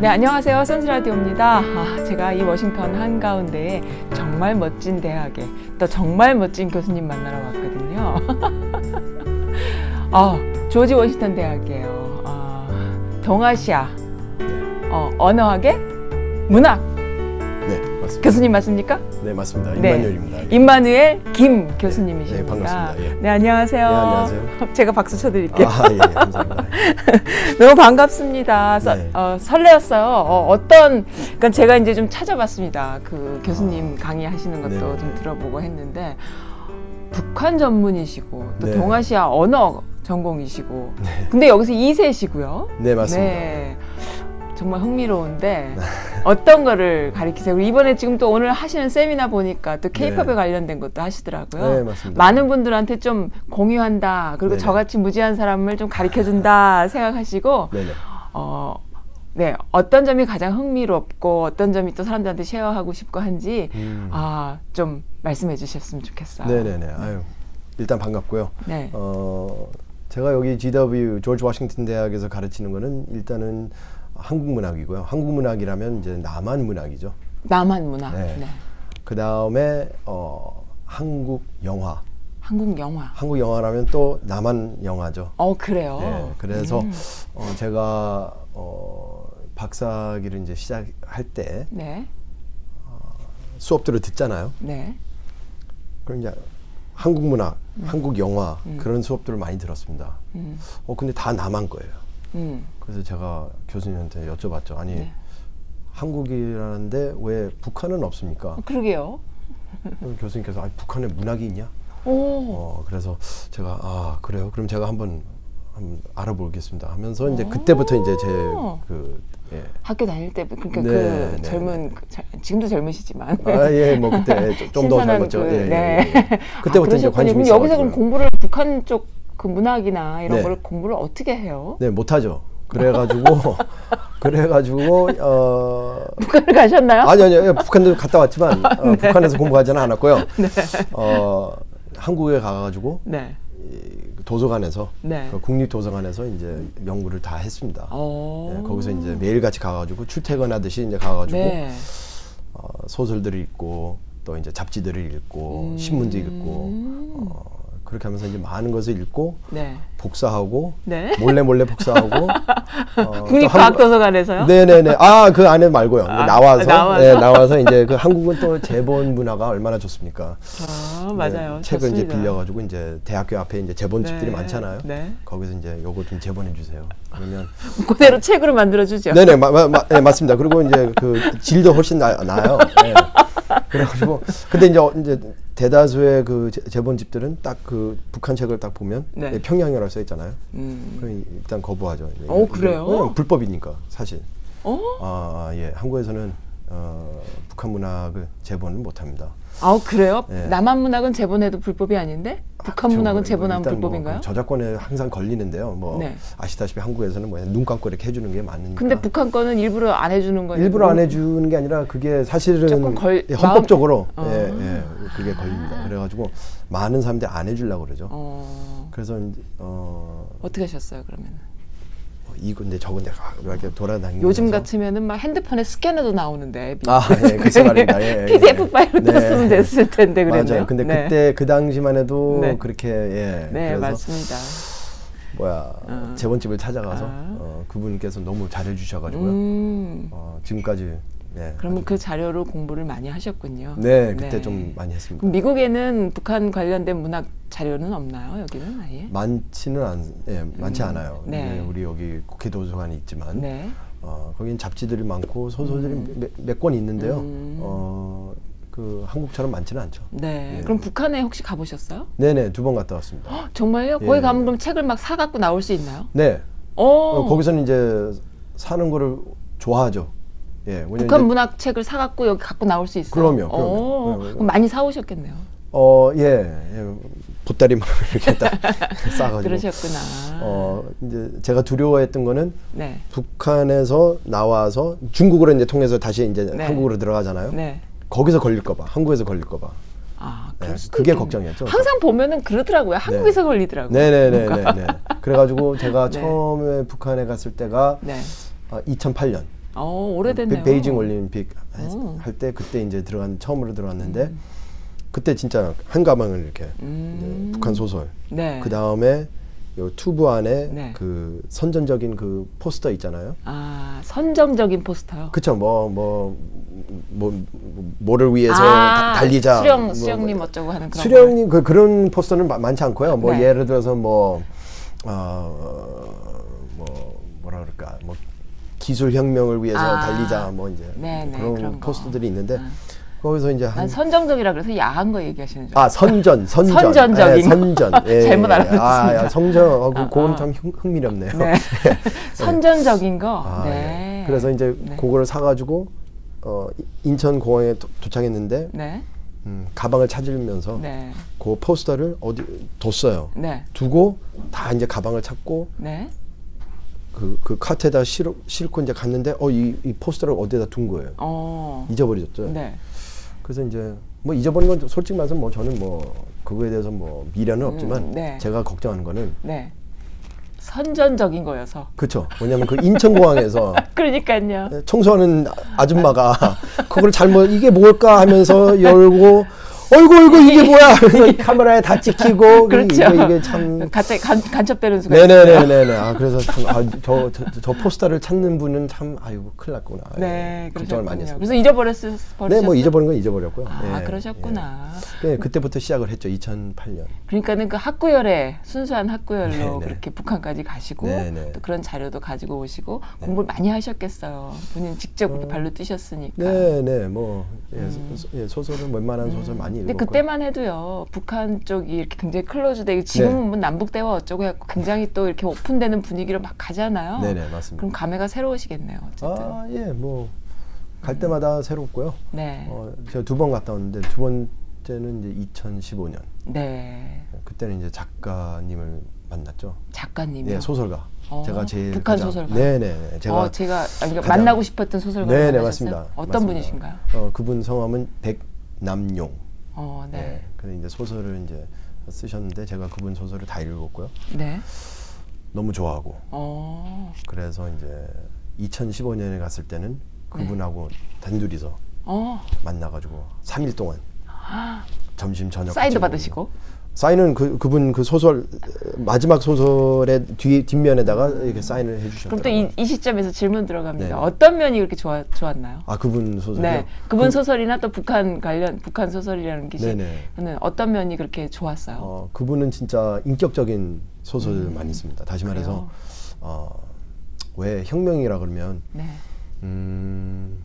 네, 안녕하세요. 선즈라디오입니다. 아, 제가 이 워싱턴 한가운데에 정말 멋진 대학에 또 정말 멋진 교수님 만나러 왔거든요. 아, 조지 워싱턴 대학이에요. 아, 동아시아 어, 언어학의 문학 네, 맞습니다. 교수님 맞습니까? 네, 맞습니다. 네. 임만열입니다. 예. 임마누엘 김 교수님이십니다. 네, 반갑습니다. 예. 네, 안녕하세요. 네, 안녕하세요. 제가 박수 쳐드릴게요. 아, 예, 예, 감사합니다. 너무 반갑습니다. 서- 네. 어, 설레었어요. 어, 떤 그러니까 제가 이제 좀 찾아봤습니다. 그 교수님 강의하시는 것도 아. 네. 좀 들어보고 했는데 북한 전문이시고 또 네. 동아시아 언어 전공이시고 네. 근데 여기서 2세시고요. 네, 맞습니다. 네. 정말 흥미로운데 어떤 거를 가리키세요? 그리고 이번에 지금 또 오늘 하시는 세미나 보니까 또 케이팝에 네. 관련된 것도 하시더라고요. 네, 맞습니다. 많은 분들한테 좀 공유한다. 그리고 네네. 저같이 무지한 사람을 좀 가르쳐 준다 생각하시고 네, 네. 어, 네, 어떤 점이 가장 흥미롭고 어떤 점이 또 사람들한테 쉐어하고 싶고 한지 음. 아, 좀 말씀해 주셨으면 좋겠어요. 네, 네, 네. 아유, 일단 반갑고요. 네. 어, 제가 여기 GW 조지 워싱턴 대학에서 가르치는 거는 일단은 한국 문학이고요. 한국 문학이라면 이제 남한 문학이죠. 남한 문화. 네. 네. 그 다음에 어, 한국 영화. 한국 영화. 한국 영화라면 또 남한 영화죠. 어, 그래요. 네, 그래서 음. 어, 제가 어, 박사학위를 이제 시작할 때 네. 수업들을 듣잖아요. 네. 그럼 이제 한국 문학, 한국 영화 그런 수업들을 많이 들었습니다. 음. 어 근데 다 남한 거예요. 음. 그래서 제가 교수님한테 여쭤봤죠. 아니 네. 한국이라는데 왜 북한은 없습니까? 어, 그러게요. 교수님께서 아 북한에 문학이 있냐? 오. 어 그래서 제가 아 그래요. 그럼 제가 한번, 한번 알아보겠습니다. 하면서 이제 그때부터 이제 오. 제그 예. 학교 다닐 때 그러니까 네, 그 네, 젊은 그 자- 지금도 젊으시지만 아, 예, 뭐 그때 좀 더 젊었죠. 그, 예, 예, 네. 예, 예. 그때부터 아, 이제. 관심이 그럼 있어 여기서 그럼 공부를 북한 쪽 그 문학이나 이런 네. 걸 공부를 어떻게 해요? 네, 못하죠. 그래가지고, 그래가지고, 어, 북한을 가셨나요? 아니, 아니, 아니, 북한도 갔다 왔지만, 어, 네. 북한에서 공부하지는 않았고요. 어, 한국에 가가지고, 네. 이 도서관에서, 네. 그 국립 도서관에서 이제 연구를 다 했습니다. 어. 네, 거기서 이제 매일 같이 가가지고, 출퇴근하듯이 이제 가가지고, 네. 어, 소설들을 읽고, 또 이제 잡지들을 읽고, 음. 신문도 읽고, 어, 그렇게 하면서 이제 많은 것을 읽고, 네. 복사하고, 네. 몰래 몰래 복사하고, 어, 또 국립과학도서관에서요? 네네네. 아, 그 안에 말고요. 아, 나와서, 나와서? 네, 나와서 이제 그 한국은 또 재본 문화가 얼마나 좋습니까? 아, 맞아요. 네, 책을 이제 좋습니다. 빌려가지고 이제 대학교 앞에 이제 재본집들이 네, 많잖아요. 네. 거기서 이제 요거 좀 재본해 주세요. 그러면 그대로 책으로 만들어 주죠. 네네 마, 마, 마, 네, 맞습니다. 그리고 이제 그 질도 훨씬 나, 나요. 네. 그래가지고 근데 이제 어- 이제 대다수의 그 재- 재본집들은 딱 그 북한 책을 딱 보면 네. 평양이라고 써 있잖아요. 음. 그럼 일단 거부하죠. 어, 그래요? 왜냐면 불법이니까 사실. 어? 아, 예. 한국에서는 어, 북한 문학을 재본을 못 합니다. 아, 그래요? 네. 남한 문학은 재본해도 불법이 아닌데? 북한 저, 문학은 뭐, 재본하면 뭐 불법인가요? 그 저작권에 항상 걸리는데요. 뭐 네. 아시다시피 한국에서는 뭐눈 감고 이렇게 해주는 게 많으니까. 근데 북한 거는 일부러 안 해주는 거예요. 일부러 안 해주는 게 아니라 그게 사실은 걸- 예, 헌법적으로 마음- 예, 아. 예, 그게 걸립니다. 그래가지고 많은 사람들이 안 해주려고 그러죠. 어, 그래서 어, 어떻게 하셨어요, 그러면? 이건데 저건데 아, 이렇게 돌아다니면서 요즘 같으면은 막 핸드폰에 스캐너도 나오는데 앱이. 아, 예, 글쎄 말입니다. 예, 예, PDF 예. 파일로 네. 떴으면 됐을 텐데 그랬네요. 맞아요. 근데 네. 그때 그 당시만 해도 네. 그렇게 예. 네, 그래서 맞습니다. 뭐야 어. 재본집을 찾아가서 아. 어, 그분께서 너무 잘해주셔가지고요. 음, 어, 지금까지 네. 그러면 그 자료로 공부를 많이 하셨군요. 네 그때 네. 좀 많이 했습니다. 미국에는 북한 관련된 문학 자료는 없나요? 여기는 아예? 많지는 않, 예, 많지 않아요. 네. 네, 우리 여기 국회 도서관이 있지만 네. 어, 거긴 잡지들이 많고 소설들이 몇권 있는데요. 음. 어, 그 한국처럼 많지는 않죠. 네. 예. 그럼 북한에 혹시 가보셨어요? 네네 두 번 갔다 왔습니다. 정말요? 예. 거기 가면 그럼 책을 막 사갖고 나올 수 있나요? 네, 어, 어, 거기서는 이제 사는 거를 좋아하죠. 예, 북한 문학 책을 사갖고 여기 갖고 나올 수 있어요. 그럼요, 그럼요. 어, 그럼요. 그럼 많이 사오셨겠네요. 어, 예, 예 보따리만 이렇게 딱 싸가지고. 그러셨구나. 어, 이제 제가 두려워했던 거는 네. 북한에서 나와서 중국으로 이제 통해서 다시 이제 네. 한국으로 들어가잖아요. 네. 거기서 걸릴까봐, 한국에서 걸릴까봐. 아, 네, 그게 있겠네. 걱정이었죠. 항상 보면은 그러더라고요. 한국에서 걸리더라고요. 네네네네. 네. 그래가지고 제가 네. 처음에 북한에 갔을 때가 네. 어, 2008년. 어, 오래됐네요. 베, 이징 올림픽 오. 할때 그때 이제 들어간 처음으로 들어갔는데 그때 진짜 한 가방을 이렇게 음. 북한 소설. 네. 그 다음에 요 튜브 안에 네. 그 선전적인 그 포스터 있잖아요. 아, 선정적인 포스터요. 그쵸 뭐뭐 뭐, 뭐, 뭐를 위해서 아, 다- 달리자 수령 뭐, 수령님 어쩌고 하는 그런 수령님 그 그런 포스터는 마- 많지 않고요. 뭐 네. 예를 들어서 뭐 어, 뭐 뭐라 그럴까 뭐 기술 혁명을 위해서 아. 달리자 뭐 이제 네, 네, 그런, 그런 거. 포스터들이 있는데 아. 거기서 이제 난한 선정적이라 그래서 야한 거 얘기하시는 줄. 아 선전 선전 선전적인 예, 선전 거. 잘못 알아듣습니다. 아, 야, 성전 어, 그, 아. 참 흥, 흥미롭네요. 네. 선전적인 거. 아, 네. 예. 그래서 이제 네. 그거를 사가지고 어, 이- 인천 공항에 도, 도착했는데 네. 음, 가방을 찾으면서 네. 그 포스터를 어디 뒀어요. 네. 두고 다 이제 가방을 찾고 네. 그, 그 카트에다 실어, 싣고 이제 갔는데 어 이 이 포스터를 어디다 둔 거예요. 어. 잊어버렸죠. 네. 그래서 이제 뭐 잊어버린 건 솔직히 말해서 뭐 저는 뭐 그거에 대해서 뭐 미련은 없지만 네. 제가 걱정하는 거는 네. 선전적인 거여서. 그렇죠. 왜냐하면 그 인천공항에서 그러니까요. 청소하는 아줌마가 그걸 잘못 이게 뭘까 하면서 열고 어이구 어이구 이게 뭐야 그래서 카메라에 다 찍히고 그렇죠. 이게, 이게 참 갑자기 간, 간첩 되는 수가 있어요. 네네네네네 아 그래서 참저저 저, 저 포스터를 찾는 분은 참 아이고 큰일 났구나 네, 예, 걱정을 많이. 했습니다. 그래서 잊어버렸을 네, 뭐 잊어버린 건 잊어버렸고요. 아, 예, 그러셨구나. 예. 네, 그때부터 시작을 했죠. 2008년. 그러니까는 그 학구열에 순수한 학구열로 네, 네. 그렇게 북한까지 가시고 네, 네. 또 그런 자료도 가지고 오시고 공부를 많이 하셨겠어요. 본인 직접 그렇게 발로 뛰셨으니까. 네, 네, 뭐 예, 소, 예, 소설은 웬만한 소설 많이 음. 근데. 그때만 해도요 북한 쪽이 이렇게 굉장히 클로즈되고 지금은 네. 뭐 남북 대화 어쩌고 해갖고 굉장히 또 이렇게 오픈되는 분위기로 막 가잖아요. 네, 네, 맞습니다. 그럼 감회가 새로우시겠네요. 어쨌든. 아, 예, 뭐 갈 때마다 새롭고요. 네. 어, 제가 두 번 갔다 왔는데 두 번째는 이제 2015년. 네. 그때는 이제 작가님을 만났죠. 작가님이요. 네, 소설가. 어, 제가 제일 북한 가장- 소설가. 네, 네, 네. 제가 어, 제가 아니, 그러니까 만나고 싶었던 소설가 네, 네, 맞습니다. 어떤 맞습니다. 분이신가요? 어, 그분 성함은 백남용. 어, 네. 네. 근데 이제 소설을 이제 쓰셨는데 제가 그분 소설을 다 읽었고요. 네. 너무 좋아하고 어. 그래서 이제 2015년에 갔을 때는 네. 그분하고 단둘이서 어. 만나가지고 3일 동안 점심 저녁 사인도 받으시고. 사인은 그 그분 그 소설 마지막 소설의 뒤 뒷면에다가 이렇게 사인을 그럼 해주셨더라고요. 또이 시점에서 질문 들어갑니다. 네. 어떤 면이 그렇게 좋아, 좋았나요? 아 그분 소설이요? 네. 그분 소설이나 또 북한 관련 북한 소설이라는 게 네네. 는 어떤 면이 그렇게 좋았어요? 어, 그분은 진짜 인격적인 소설을 많이 씁니다. 다시 말해서 음. 어, 왜 혁명이라 그러면 네. 음,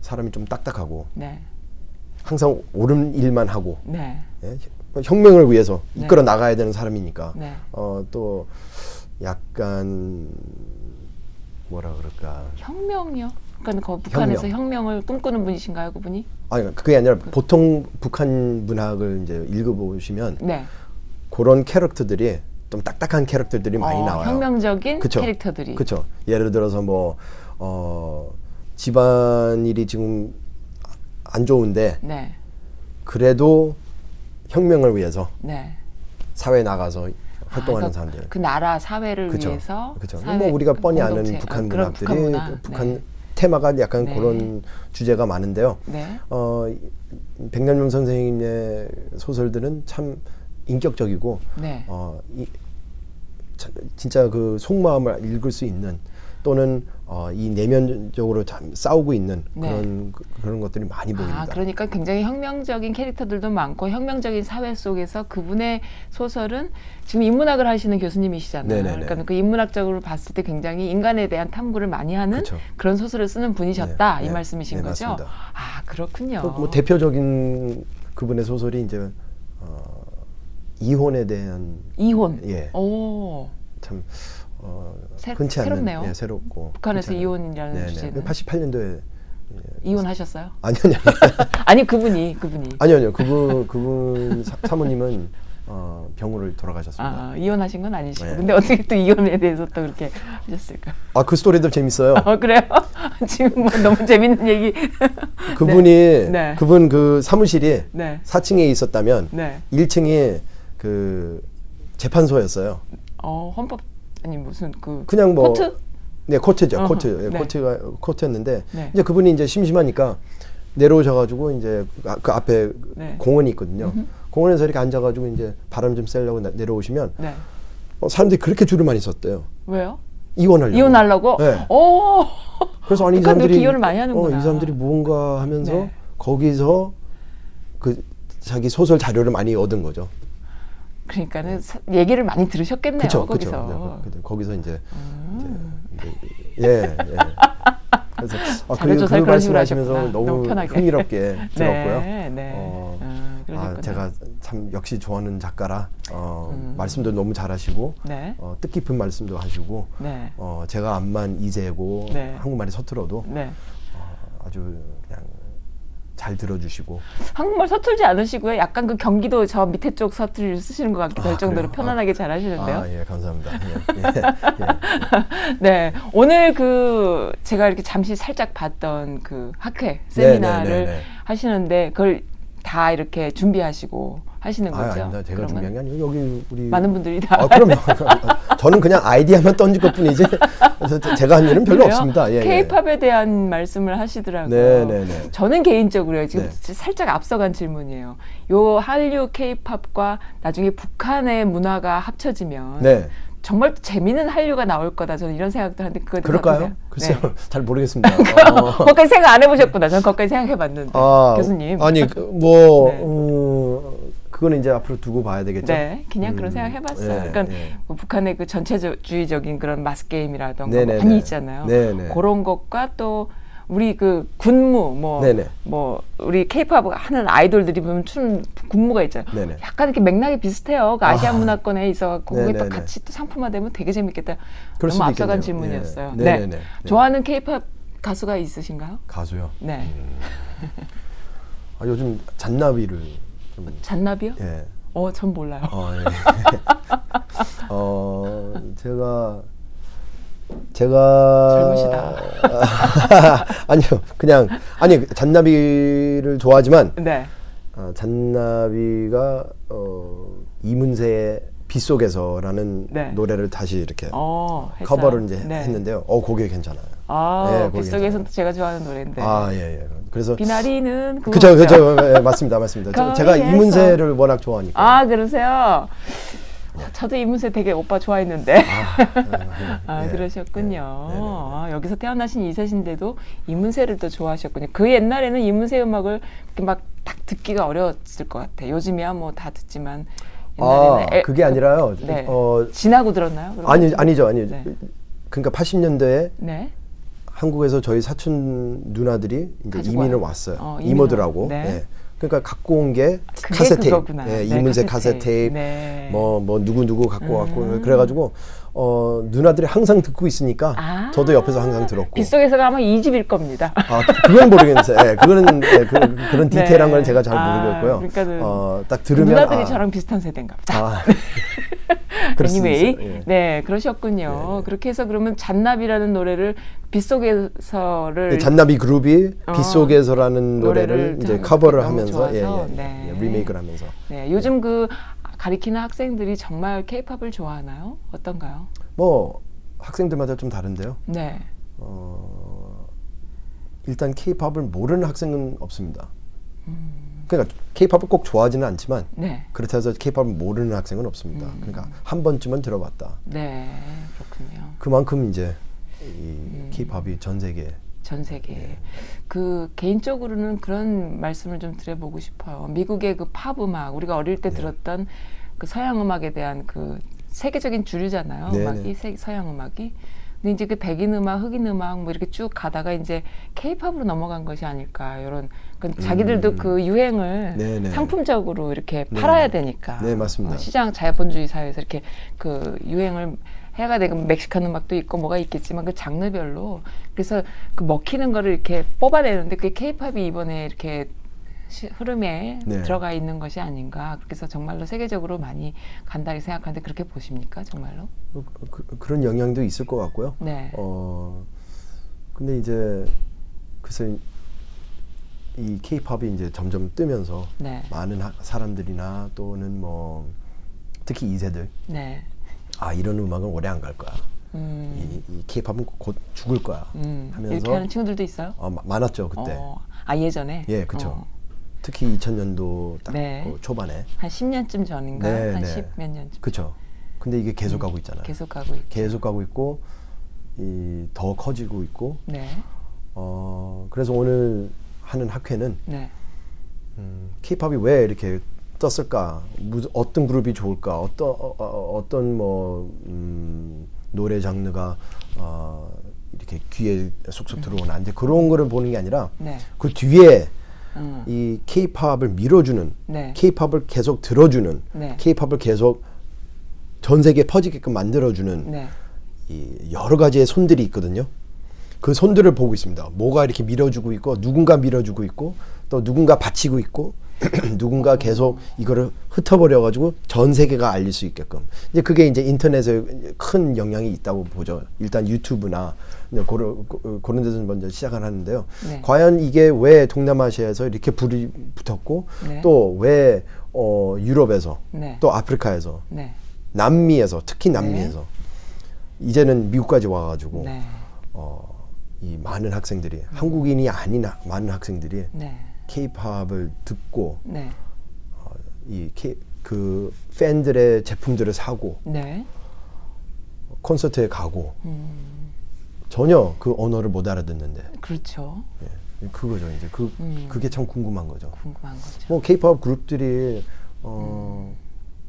사람이 좀 딱딱하고 네. 항상 옳은 일만 하고 네. 예? 혁명을 위해서 네. 이끌어 나가야 되는 사람이니까 네. 어, 또 약간 뭐라 그럴까 혁명이요? 그러니까 그 북한에서 혁명. 을 꿈꾸는 분이신가요, 그분이? 아니 그게 아니라 보통 북한 문학을 이제 읽어보시면 네. 그런 캐릭터들이 좀 딱딱한 캐릭터들이 많이 어, 나와요. 혁명적인 그쵸? 캐릭터들이. 그렇죠. 예를 들어서 뭐 어, 집안일이 지금 안 좋은데 네. 그래도 혁명을 위해서 네. 사회에 나가서 활동하는 아, 그러니까 사람들. 그 나라 사회를 그쵸. 위해서. 사회, 뭐 우리가 뻔히 아는 공동체, 북한 아, 그런 문학들이 북한 문화. 북한 네. 테마가 약간 네. 그런 주제가 많은데요. 네. 어, 백남용 선생님의 소설들은 참 인격적이고 네. 어, 이, 참, 진짜 그 속마음을 읽을 수 있는 또는 어, 이 내면적으로 참 싸우고 있는 네. 그런 그- 그런 것들이 많이 보입니다. 아, 그러니까 굉장히 혁명적인 캐릭터들도 많고 혁명적인 사회 속에서 그분의 소설은 지금 인문학을 하시는 교수님이시잖아요. 네네네. 그러니까 그 인문학적으로 봤을 때 굉장히 인간에 대한 탐구를 많이 하는 그쵸. 그런 소설을 쓰는 분이셨다 네, 이 네, 말씀이신 네, 거죠? 맞습니다. 아 그렇군요. 또 뭐 대표적인 그분의 소설이 이제 어, 이혼에 대한 이혼. 예. 오. 참 어, 새- 흔치 않는 새롭네요. 예, 새롭고 북한에서 이혼이라는 네네. 주제는. 88년도에 이혼하셨어요? 아니 아니 아니 그분이 그분이. 아니 아니요 그분 그분 사, 사모님은 어, 병으로 돌아가셨습니다. 아, 이혼하신 건 아니시고. 네. 근데 어떻게 또 이혼에 대해서 또 그렇게 하셨을까? 아 그 스토리도 재밌어요. 어, 그래요? 지금 뭐 너무 재밌는 얘기. 그분이 네. 그분 그 사무실이 네. 4층에 있었다면 네. 1층이 그 재판소였어요. 어, 헌법 아니 무슨 그 그냥 뭐 코트? 네 court죠 어허, 코트 예, 네. court가 court였는데 네. 이제 그분이 이제 심심하니까 내려오셔가지고 이제 그, 아- 그 앞에 네. 공원이 있거든요. 공원에서 이렇게 앉아가지고 이제 바람 좀 쐬려고 나- 내려오시면 네. 어, 사람들이 그렇게 줄을 많이 섰대요. 왜요? 이혼하려고. 이혼하려고? 네. 오. 그래서 아니 이 북한도 사람들이 기여를 많이 하는구나. 어, 이 사람들이 무언가 하면서 네. 거기서 그 자기 소설 자료를 많이 얻은 거죠. 그러니까는 사- 얘기를 많이 들으셨겠네요. 그렇죠, 거기서. 그렇죠. 네, 그- 거기서 이제, 음. 이제, 이제 예, 예. 그래서 아, 그, 그 말씀하시면서 하셨구나. 너무, 너무 편하게. 흥미롭게 들었고요. 네, 네. 어, 음, 아. 제가 참 역시 좋아하는 작가라 어, 음. 말씀도 너무 잘하시고 네. 어, 뜻깊은 말씀도 하시고 네. 어, 제가 암만 이재고 네. 한국말이 서툴어도 네. 어, 아주 그냥 잘 들어주시고 한국말 서툴지 않으시고요. 약간 그 경기도 저 밑에 쪽 서투리를 쓰시는 것 같기도 할 아, 정도로 그래요? 편안하게 잘 하시는데요. 아, 예, 감사합니다. 예, 예, 예. 네. 오늘 그 제가 이렇게 잠시 살짝 봤던 그 학회 세미나를 네, 네, 네. 하시는데 그걸 다 이렇게 준비하시고 하시는 아, 거죠. 아닙니다. 제가 준비한 게 아니고 여기 우리 많은 분들이 다 아, 그럼요. 저는 그냥 아이디어만 던질 것뿐이지. 제- 제가 한 일은 별로 그래요? 없습니다. 예, 예. K-팝에 대한 말씀을 하시더라고요. 네, 네, 네. 저는 개인적으로요. 지금 네. 살짝 앞서간 질문이에요. 요 한류 K-팝과 나중에 북한의 문화가 합쳐지면 네. 정말 또 재미있는 한류가 나올 거다. 저는 이런 생각도 하는데 그거 그럴까요? 글쎄요. 네. 잘 모르겠습니다. 어. 거기까지 생각 안 해보셨구나. 전 거기까지 생각해봤는데 아, 교수님. 아니 그, 뭐 네. 어, 그거는 이제 앞으로 두고 봐야 되겠죠. 네, 그냥 그런 음, 생각 해봤어요. 예, 그러니까 예. 뭐 북한의 그 전체주의적인 그런 마스 게임이라던가 네네네. 뭐 많이 있잖아요. 네네. 그런 것과 또 우리 그 군무 뭐 네네. 뭐 우리 케이팝 하는 아이돌들이 보면 추는 군무가 있잖아요. 네네. 약간 이렇게 맥락이 비슷해요. 그 아시아 아. 문화권에 있어갖고 그게 또. 같이 또 상품화되면 되게 재밌겠다. 너무 앞서간 있겠네요. 질문이었어요. 예. 네. 네네네. 네. 좋아하는 케이팝 가수가 있으신가요? 가수요. 네. 아, 요즘 잔나비를 좀 잔나비요? 예. 어, 전 몰라요. 어, 예. 어, 제가 제가 젊으시다. 아니요, 그냥 아니 잔나비를 좋아하지만 네. 어, 잔나비가 어, 이문세의 빗속에서라는 네. 노래를 다시 이렇게 어. 커버를 이제 네. 했는데요. 어, 곡이 괜찮아요. 아, 네, 빗속에서는 괜찮아요. 또 제가 좋아하는 노래인데. 아, 예, 예. 그래서 비나리는 그죠? 그죠, 예, 맞습니다, 맞습니다. 저- 제가. 이문세를 워낙 좋아하니까. 아, 그러세요? 저도 이 문세 되게 오빠 좋아했는데. 아, 예. 그러셨군요. 네, 네, 네. 아, 여기서 태어나신 이세신데도 이문세를 또 좋아하셨군요. 그 옛날에는 이문세 음악을 막 딱 듣기가 어려웠을 것 같아요. 요즘이야 뭐 다 듣지만 아, 애- 그게 아니라요. 네. 어, 지나고 들었나요? 아니 아니죠, 아니. 네. 그러니까 80년대에 네. 한국에서 저희 사촌 누나들이 이제 이민을 와요? 왔어요. 어, 이민을 이모들하고. 와- 네. 예. 그러니까 갖고 온 게. 그거구나. 예, 네, 이문세. 네. 뭐뭐 누구 누구 갖고 왔고 음. 그래가지고 어 누나들이 항상 듣고 있으니까 아. 저도 옆에서 항상 들었고. 빗속에서가 아마 이 집일 겁니다. 아, 그건 모르겠어요. 예, 그거는 예, 그, 런 네. 디테일한 건 제가 잘 아, 모르겠고요. 그러니까는 어, 딱 들으면 누나들이 아, 저랑 비슷한 세대인가 보다. 아, anyway. 예. 네 그러셨군요. 네. 그렇게 해서 그러면 잔나비라는 노래를 빗속에서를 네, 잔나비 그룹이 어, 빗속에서라는 노래를, 노래를 이제 참 커버를 하면서 예, 좋아서, 예, 네. 예, 리메이크를 하면서 네, 요즘 그 가리키는 학생들이 정말 케이팝을 좋아하나요? 어떤가요? 뭐 학생들마다 좀 다른데요. 네. 어, 일단 케이팝을 모르는 학생은 없습니다. 음. 그러니까 케이팝을 꼭 좋아하지는 않지만 네. 그렇다 해서 케이팝을 모르는 학생은 없습니다. 음. 그러니까 한 번쯤은 들어봤다. 네. 그렇군요. 그만큼 이제 이 케이팝이 전 세계 전 세계. 네. 그 개인적으로는 그런 말씀을 좀 드려보고 싶어요. 미국의 그 팝 음악, 우리가 어릴 때 네. 들었던 그 서양 음악에 대한 그 세계적인 주류잖아요. 네, 음악이 네. 세- 서양 음악이. 근데 이제 그 백인 음악, 흑인 음악 뭐 이렇게 쭉 가다가 이제 케이팝으로 넘어간 것이 아닐까 이런 그 자기들도 그 유행을 음. 네, 네. 상품적으로 이렇게 네. 팔아야 되니까 네, 맞습니다. 어, 시장 자본주의 사회에서 이렇게 그 유행을 해가 되고 멕시칸 음악도 있고 뭐가 있겠지만 그 장르별로 그래서 그 먹히는 거를 이렇게 뽑아내는데 그게 케이팝이 이번에 이렇게 시- 흐름에 네. 들어가 있는 것이 아닌가 그래서 정말로 세계적으로 많이 간다 이 생각하는데 그렇게 보십니까 정말로? 그, 그, 런 영향도 있을 것 같고요. 네. 어 근데 이제 글쎄 이 케이팝이 이제 점점 뜨면서 네. 많은 하- 사람들이나 또는 뭐 특히 2세들 네. 아 이런 음악은 오래 안 갈 거야. 음. 이, 이 K-팝은 곧 죽을 거야 음. 하면서 이렇게 하는 친구들도 있어요? 어, 마- 많았죠 그때. 어. 아 예전에? 예. 어. 특히 2000년도 딱 네. 그 초반에. 한 10년쯤 전인가? 네, 한 네. 10 몇 년쯤. 그쵸. 근데 이게 계속 가고 있잖아요. 음, 계속 가고 있죠. 계속 가고 있고 이 더 커지고 있고 네. 어 그래서 오늘 하는 학회는 네. 음, K-팝이 왜 이렇게 떴을까? 무슨 어떤 그룹이 좋을까? 어떤 어, 어, 어떤 뭐 음, 노래 장르가 어, 이렇게 귀에 속속 들어오나? 이제 그런 거를 보는 게 아니라 네. 그 뒤에 음. 이 K-팝을 밀어주는, 네. K-팝을 계속 들어주는, 네. K-팝을 계속 전 세계에 퍼지게끔 만들어주는 네. 이 여러 가지의 손들이 있거든요. 그 손들을 보고 있습니다. 뭐가 이렇게 밀어주고 있고 누군가 밀어주고 있고 또 누군가 받치고 있고 누군가 계속 이거를 흩어버려 가지고 전 세계가 알릴 수 있게끔 이제 그게 이제 인터넷에 큰 영향이 있다고 보죠. 일단 유튜브나 그런 그런 데서 먼저 시작을 하는데요. 네. 과연 이게 왜 동남아시아에서 이렇게 불이 붙었고 네. 또왜 어, 유럽에서 네. 또 아프리카에서 네. 남미에서 특히 남미에서 이제는 미국까지 와가지고 네. 어, 이 많은 학생들이 한국인이 아닌 하- 많은 학생들이 네. K-팝을 듣고 네. 어, 이 K, 그 팬들의 제품들을 사고 네. 콘서트에 가고 음. 전혀 그 언어를 못 알아듣는데 그렇죠. 예, 그거죠 이제 그 음. 그게 참 궁금한 거죠. 궁금한 거죠. 뭐 K-팝 그룹들이 어,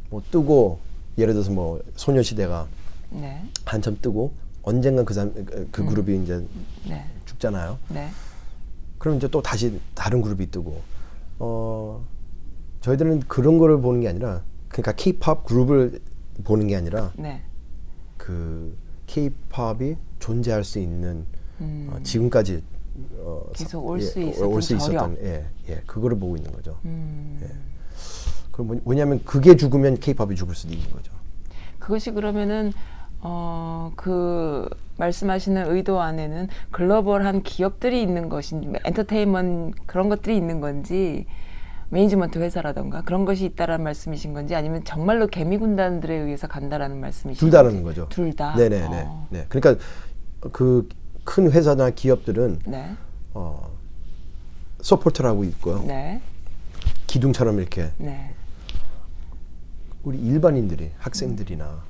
뭐 뜨고 예를 들어서 뭐 소녀시대가 네. 한참 뜨고 언젠간 그, 사람, 그, 그 그룹이 이제 네. 죽잖아요. 네. 그럼 이제 또 다시 다른 그룹이 뜨고 어 저희들은 그런 거를 보는 게 아니라 그러니까 K-팝 그룹을 보는 게 아니라 네. 그 K-팝이 존재할 수 있는 음. 어, 지금까지 어, 계속 올 예, 수 있었던 올 수 있었던. 예, 예, 그거를 보고 있는 거죠. 음. 그럼 뭐- 뭐냐면 그게 죽으면 K-팝이 죽을 수도 있는 거죠. 그것이 그러면은 어, 그 말씀하시는 의도 안에는 글로벌한 기업들이 있는 것인지 엔터테인먼트 그런 것들이 있는 건지 매니지먼트 회사라던가 그런 것이 있다라는 말씀이신 건지 아니면 정말로 개미 군단들에 의해서 간다라는 말씀이신 둘 다라는 거죠. 둘 다. 네네네. 어. 네. 그러니까 그 큰 회사나 기업들은 네. 어, support라고 있고요. 네. 기둥처럼 이렇게 네. 우리 일반인들이 학생들이나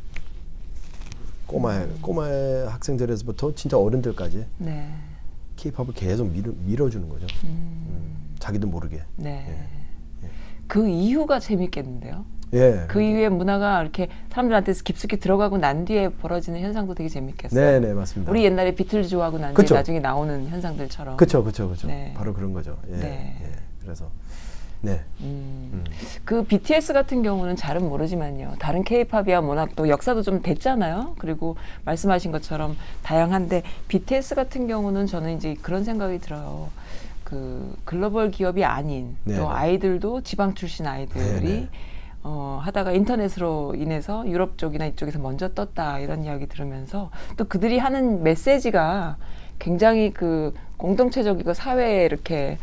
꼬마 꼬마 학생들에서부터 진짜 어른들까지 네. K-팝을 계속 밀어, 밀어주는 거죠. 음, 자기도 모르게. 네. 그 이유가 재밌겠는데요. 예. 그 이후에 문화가 이렇게 사람들한테서 깊숙이 들어가고 난 뒤에 벌어지는 현상도 되게 재밌겠어요. 네, 네, 맞습니다. 우리 옛날에 비틀즈 좋아하고 난 뒤에 그쵸. 나중에 나오는 현상들처럼. 그렇죠, 그렇죠, 그렇죠. 네. 바로 그런 거죠. 예. 네. 예. 그래서 네. 음. 음. 그 BTS 같은 경우는 잘은 모르지만요. 다른 K-팝이야 워낙 또 역사도 좀 됐잖아요. 그리고 말씀하신 것처럼 다양한데 BTS 같은 경우는 저는 이제 그런 생각이 들어요. 그 글로벌 기업이 아닌 네, 또 네. 아이들도 지방 출신 아이들이 네, 네. 어, 하다가 인터넷으로 인해서 유럽 쪽이나 이쪽에서 먼저 떴다 이런 이야기 들으면서 또 그들이 하는 메시지가 굉장히 그 공동체적이고 사회에 이렇게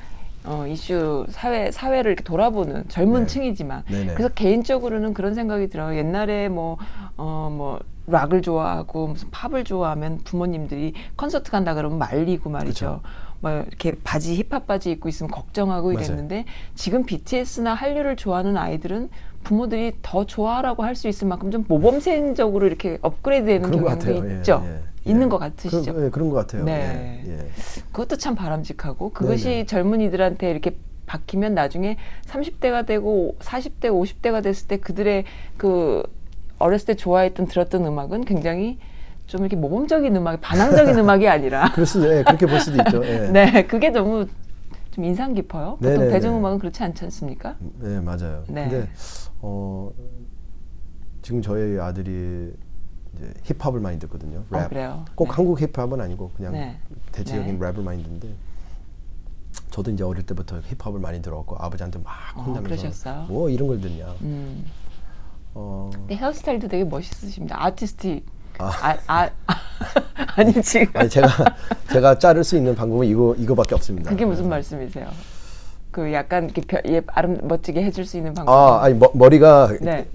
어, 이슈 사회 사회를 이렇게 돌아보는 젊은 네. 층이지만 네네. 그래서 개인적으로는 그런 생각이 들어요. 옛날에 뭐어 뭐 락을 좋아하고 무슨 팝을 좋아하면 부모님들이 콘서트 간다 그러면 말리고 말이죠. 뭐 이렇게 바지 힙합 바지 입고 있으면 걱정하고 맞아요. 이랬는데 지금 BTS나 한류를 좋아하는 아이들은 부모들이 더 좋아하라고 할 수 있을 만큼 좀 모범생적으로 이렇게 업그레이드되는 같아요. 예, 있죠. 예, 있는 예. 것 같으시죠. 그, 예, 그런 것 같아요. 네. 예, 예. 그것도 참 바람직하고 그것이 네네. 젊은이들한테 이렇게 박히면 나중에 30대가 되고 40대, 50대가 됐을 때 그들의 그 어렸을 때 좋아했던 들었던 음악은 굉장히 좀 이렇게 모범적인 음악, 반항적인 음악이 아니라 그럴 수도 예, 그렇게 볼 수도 있죠. 예. 네, 그게 너무 좀 인상 깊어요. 보통 네네네. 대중음악은 그렇지 않지 않습니까? 네, 맞아요. 네. 근데 어 지금 저희 아들이 이제 힙합을 많이 듣거든요. 어, 랩. 그래요? 꼭 네. 한국 힙합은 아니고 그냥 네. 대체적인 네. 랩을 많이 듣는데 저도 이제 어릴 때부터 힙합을 많이 들었고 아버지한테 막 어, 혼나면서 그러셨어요? 뭐 이런 걸 듣냐. 음. 어, 근데 헤어스타일도 되게 멋있으십니다. 아티스틱. 아. 아, 아, 아 니 지금 아니 제가 제가 자를 수 있는 방법은 이거 이거밖에 없습니다. 그게 무슨 말씀이세요? 그 약간 이렇게 벼, 예, 아름 멋지게 해줄 수 있는 방법. 아, 아니 머, 머리가 네.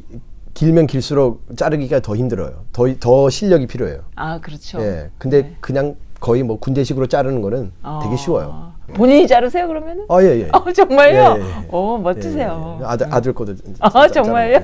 길면 길수록 자르기가 더 힘들어요. 더 더 실력이 필요해요. 아 그렇죠. 예. 근데 네. 그냥 거의 뭐 군대식으로 자르는 거는 되게 어. 쉬워요. 본인이 자르세요 그러면은? 아, 예, 예. 어, 정말요? 예, 예, 예. 오 멋지세요. 예, 예. 아들 아들 거도 아, 자- 정말요?